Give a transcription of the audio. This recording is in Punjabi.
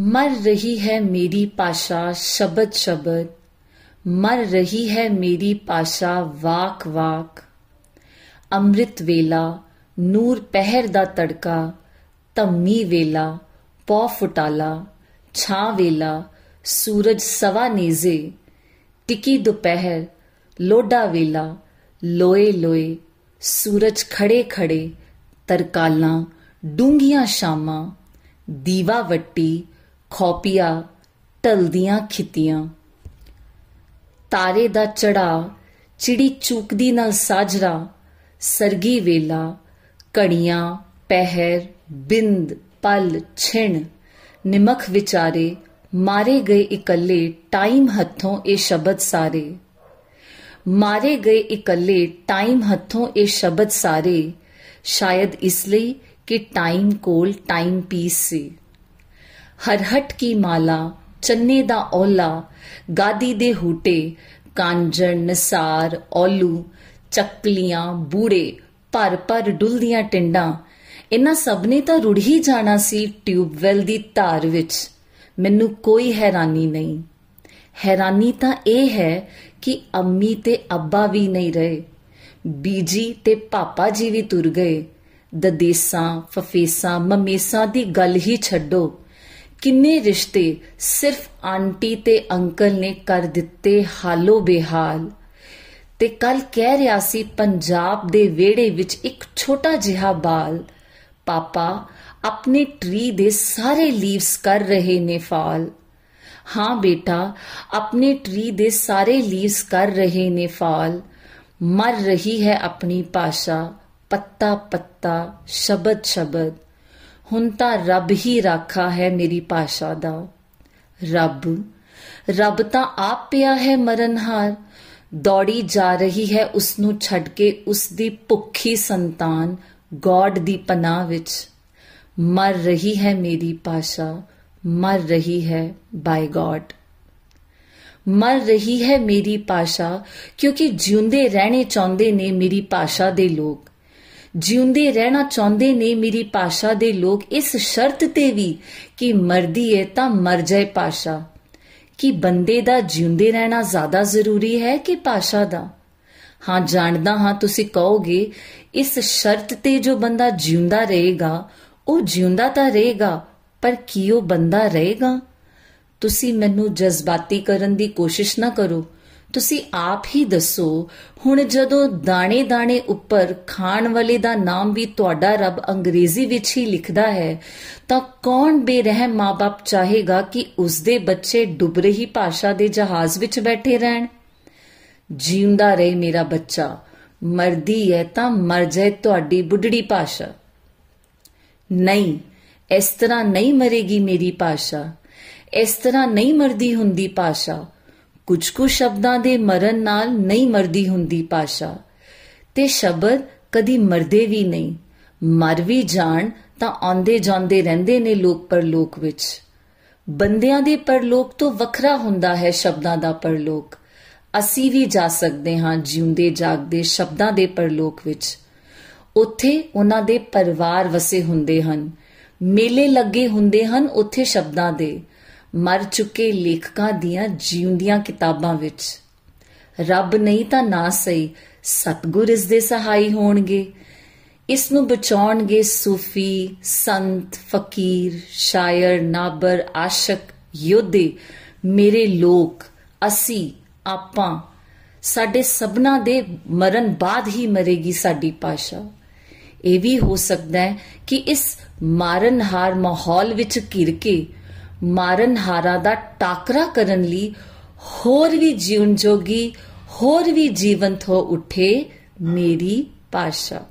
ਮਰ ਰਹੀ ਹੈ ਮੇਰੀ ਪਾਸ਼ਾ ਸ਼ਬਦ ਸ਼ਬਦ, ਮਰ ਰਹੀ ਹੈ ਮੇਰੀ ਪਾਸ਼ਾ ਵਾਕ ਵਾਕ। ਅੰਮ੍ਰਿਤ ਵੇਲਾ, ਨੂਰ ਪਹਿਰ ਦਾ ਤੜਕਾ, ਧੰਮੀ ਵੇਲਾ, ਪੌ ਫੁਟਾਲਾ, ਛਾਂ ਵੇਲਾ, ਸੂਰਜ ਸਵਾ ਨੇਜ਼ੇ, ਟਿਕੀ ਦੁਪਹਿਰ ਲੋਡਾ ਵੇਲਾ, ਲੋਏ ਲੋਏ, ਸੂਰਜ ਖੜੇ ਖੜੇ, ਤਰਕਾਲਾਂ ਡੂੰਗੀਆਂ ਸ਼ਾਮਾਂ, ਦੀਵਾ ਵੱਟੀ ਖੋਪੀਆ, ਢਲਦੀਆਂ ਖਿੱਤੀਆਂ। ਤਾਰੇ ਦਾ ਚੜਾ ਚਿੜੀ ਚੂਕਦੀ ਨਾਲ ਸਾਜਰਾ। ਸਰਗੀ ਵੇਲਾ ਕੜੀਆਂ ਪਹਿਰ, ਬਿੰਦ, ਪਲ, ਛਿਣ। ਨਿਮਖ ਵਿਚਾਰੇ, ਮਾਰੇ ਗਏ ਇਕੱਲੇ ਟਾਈਮ ਹੱਥੋਂ ਇਹ ਸ਼ਬਦ ਸਾਰੇ। ਮਾਰੇ ਗਏ ਇਕੱਲੇ ਟਾਈਮ ਹੱਥੋਂ ਇਹ ਸ਼ਬਦ ਸਾਰੇ। ਸ਼ਾਇਦ ਇਸ ਲਈ ਕਿ ਟਾਈਮ ਕੋਲ ਟਾਈਮ ਪੀਸ ਸੀ। ਹਰਹਟ ਕੀ ਮਾਲਾ, ਚੰਨੇ ਦਾ ਔਲਾ, ਗਾਦੀ ਦੇ ਹੂਟੇ ਕਾਂਜਣ ਨਸਾਰ, ਔਲੂ, ਚੱਕਲੀਆਂ ਬੂੜੇ ਭਰ ਭਰ ਡੁੱਲਦੀਆਂ ਟਿੰਡਾਂ। ਇਹਨਾਂ ਸਭ ਨੇ ਤਾਂ ਰੁੜ ਹੀ ਜਾਣਾ ਸੀ ਟਿਊਬਵੈਲ ਦੀ ਧਾਰ ਵਿੱਚ। ਮੈਨੂੰ ਕੋਈ ਹੈਰਾਨੀ ਨਹੀਂ। ਹੈਰਾਨੀ ਤਾਂ ਇਹ ਹੈ ਕਿ ਅੰਮੀ ਤੇ ਅੱਬਾ ਵੀ ਨਹੀਂ ਰਹੇ। ਬੀਜੀ ਤੇ ਪਾਪਾ ਜੀ ਵੀ ਤੁਰ ਗਏ। ਦਦੇਸਾਂ, ਫਫੇਸਾਂ, ਮਮੇਸਾਂ ਦੀ ਗੱਲ ਹੀ ਛੱਡੋ। ਕਿੰਨੇ ਰਿਸ਼ਤੇ ਸਿਰਫ ਆਂਟੀ ਤੇ ਅੰਕਲ ਨੇ ਕਰ ਦਿੱਤੇ ਹਾਲੋ ਬੇਹਾਲ। ਤੇ ਕੱਲ ਕਹਿ ਰਿਹਾ ਸੀ ਪੰਜਾਬ ਦੇ ਵਿਹੜੇ ਵਿੱਚ ਇੱਕ ਛੋਟਾ ਜਿਹਾ ਬਾਲ। ਪਾਪਾ ਆਪਣੇ ਟਰੀ ਦੇ ਸਾਰੇ ਲੀਵਸ ਕਰ ਰਹੇ ਨੇ ਫਾਲ। ਹਾਂ ਬੇਟਾ, ਆਪਣੇ ਟਰੀ ਦੇ ਸਾਰੇ ਲੀਵਸ ਕਰ ਰਹੇ ਨੇ ਫਾਲ। ਮਰ ਰਹੀ ਹੈ ਆਪਣੀ ਭਾਸ਼ਾ। ਪੱਤਾ ਪੱਤਾ, ਸ਼ਬਦ ਸ਼ਬਦ। ਹੁਣ ਤਾਂ ਰੱਬ ਹੀ ਰਾਖਾ ਹੈ ਮੇਰੀ ਭਾਸ਼ਾ ਦਾ। ਰੱਬ ਰੱਬ ਤਾਂ ਆਪ ਪਿਆ ਹੈ ਮਰਨਹਾਰ। ਦੌੜੀ ਜਾ ਰਹੀ ਹੈ ਉਸ ਨੂੰ ਛੱਡ ਕੇ ਉਸ ਦੀ ਭੁੱਖੀ ਸੰਤਾਨ ਗੋਡ ਦੀ ਪਨਾਹ ਵਿੱਚ। ਮਰ ਰਹੀ ਹੈ ਮੇਰੀ ਭਾਸ਼ਾ, ਮਰ ਰਹੀ ਹੈ ਬਾਈ ਗੋਡ। ਮਰ ਰਹੀ ਹੈ ਮੇਰੀ ਭਾਸ਼ਾ, ਕਿਉਂਕਿ ਜਿਉਂਦੇ ਰਹਿਣੇ ਚਾਹੁੰਦੇ ਨੇ ਮੇਰੀ ਭਾਸ਼ਾ ਦੇ ਲੋਕ। ਜਿਉਂਦੇ ਰਹਿਣਾ ਚਾਹੁੰਦੇ ਨੇ ਮੇਰੀ ਭਾਸ਼ਾ ਦੇ ਲੋਕ, ਇਸ ਸ਼ਰਤ ਤੇ ਵੀ ਕਿ ਮਰਦੀ ਹੈ ਤਾਂ ਮਰ ਜਾਏ ਭਾਸ਼ਾ। ਕਿ ਬੰਦੇ ਦਾ ਜਿਉਂਦੇ ਰਹਿਣਾ ਜ਼ਿਆਦਾ ਜ਼ਰੂਰੀ ਹੈ ਕਿ ਭਾਸ਼ਾ ਦਾ? ਹਾਂ, ਜਾਣਦਾ ਹਾਂ, ਤੁਸੀਂ ਕਹੋਗੇ, ਇਸ ਸ਼ਰਤ ਤੇ ਜੋ ਬੰਦਾ ਜਿਉਂਦਾ ਰਹੇਗਾ, ਉਹ ਜਿਉਂਦਾ ਤਾਂ ਰਹੇਗਾ, ਪਰ ਕੀ ਉਹ ਬੰਦਾ ਰਹੇਗਾ? ਤੁਸੀਂ ਮੈਨੂੰ ਜਜ਼ਬਾਤੀ ਕਰਨ ਦੀ ਕੋਸ਼ਿਸ਼ ਨਾ ਕਰੋ। ਤੁਸੀਂ ਆਪ ਹੀ ਦੱਸੋ, ਹੁਣ ਜਦੋਂ ਦਾਣੇ-ਦਾਣੇ ਉੱਪਰ ਖਾਣ ਵਾਲੇ ਦਾ ਨਾਮ ਵੀ ਤੁਹਾਡਾ ਰੱਬ ਅੰਗਰੇਜ਼ੀ ਵਿੱਚ ਹੀ ਲਿਖਦਾ ਹੈ, ਤਾਂ ਕੌਣ ਬੇਰਹਿਮ ਮਾਪੇ ਚਾਹੇਗਾ ਕਿ ਉਸ ਦੇ ਬੱਚੇ ਡੁੱਬ ਰਹੀ ਭਾਸ਼ਾ ਦੇ ਜਹਾਜ਼ ਵਿੱਚ ਬੈਠੇ ਰਹਿਣ? ਜਿਉਂਦਾ ਰਹੇ ਮੇਰਾ ਬੱਚਾ, ਮਰਦੀ ਹੈ ਤਾਂ ਮਰ ਜਾਏ ਤੁਹਾਡੀ ਬੁੱਢੜੀ ਭਾਸ਼ਾ। ਨਹੀਂ, ਇਸ ਤਰ੍ਹਾਂ ਨਹੀਂ ਮਰੇਗੀ ਮੇਰੀ ਭਾਸ਼ਾ, ਇਸ ਤਰ੍ਹਾਂ ਨਹੀਂ ਮਰਦੀ ਹੁੰਦੀ ਭਾਸ਼ਾ। ਕੁਝ ਕੁ ਸ਼ਬਦਾਂ ਦੇ ਮਰਨ ਨਾਲ ਨਹੀਂ ਮਰਦੀ ਹੁੰਦੀ ਭਾਸ਼ਾ ਤੇ ਸ਼ਬਦ ਕਦੀ ਮਰਦੇ ਵੀ ਨਹੀਂ। ਮਰ ਵੀ ਜਾਣ ਤਾਂ ਆਉਂਦੇ ਜਾਂਦੇ ਰਹਿੰਦੇ ਨੇ ਲੋਕ ਪਰਲੋਕ ਵਿੱਚ। ਬੰਦਿਆਂ ਦੇ ਪਰਲੋਕ ਤੋਂ ਵੱਖਰਾ ਹੁੰਦਾ ਹੈ ਸ਼ਬਦਾਂ ਦਾ ਪਰਲੋਕ। ਅਸੀਂ ਵੀ ਜਾ ਸਕਦੇ ਹਾਂ ਜਿਉਂਦੇ ਜਾਗਦੇ ਸ਼ਬਦਾਂ ਦੇ ਪਰਲੋਕ ਵਿੱਚ। ਉੱਥੇ ਉਹਨਾਂ ਦੇ ਪਰਿਵਾਰ ਵਸੇ ਹੁੰਦੇ ਹਨ। ਮੇਲੇ ਲੱਗੇ ਹੁੰਦੇ ਹਨ ਉੱਥੇ ਸ਼ਬਦਾਂ ਦੇ। ਮਰ ਚੁੱਕੇ ਲੇਖਕਾਂ ਦੀਆਂ ਜਿਉਂਦੀਆਂ ਕਿਤਾਬਾਂ ਵਿੱਚ। ਰੱਬ ਨਹੀਂ ਤਾਂ ਨਾ ਸਹੀ, ਸਤਗੁਰ ਇਸ ਦੇ ਸਹਾਈ ਹੋਣਗੇ। ਇਸ ਨੂੰ ਬਚਾਉਣਗੇ ਸੂਫੀ, ਸੰਤ, ਫਕੀਰ, ਸ਼ਾਇਰ, ਨਾਬਰ, ਆਸ਼ਕ, ਯੋਧੇ। ਮੇਰੇ ਲੋਕ, ਅਸੀਂ, ਆਪਾਂ, ਸਾਡੇ ਸਭਨਾ ਦੇ ਮਰਨ ਬਾਅਦ ਹੀ ਮਰੇਗੀ ਸਾਡੀ ਪਾਸ਼ਾ। ਇਹ ਵੀ ਹੋ ਸਕਦਾ ਹੈ ਕਿ ਇਸ ਮਾਰਨਹਾਰ ਮਾਹੌਲ ਵਿੱਚ ਘਿਰ ਕੇ ਮਾਰਨਹਾਰਾ ਦਾ ਟਾਕਰਾ ਕਰਨ ਲਈ ਹੋਰ ਵੀ ਜੀਵਨ ਜੋਗੀ, ਹੋਰ ਵੀ ਜੀਵੰਤ ਹੋ ਉੱਠੇ ਮੇਰੀ ਪਾਸ਼ਾ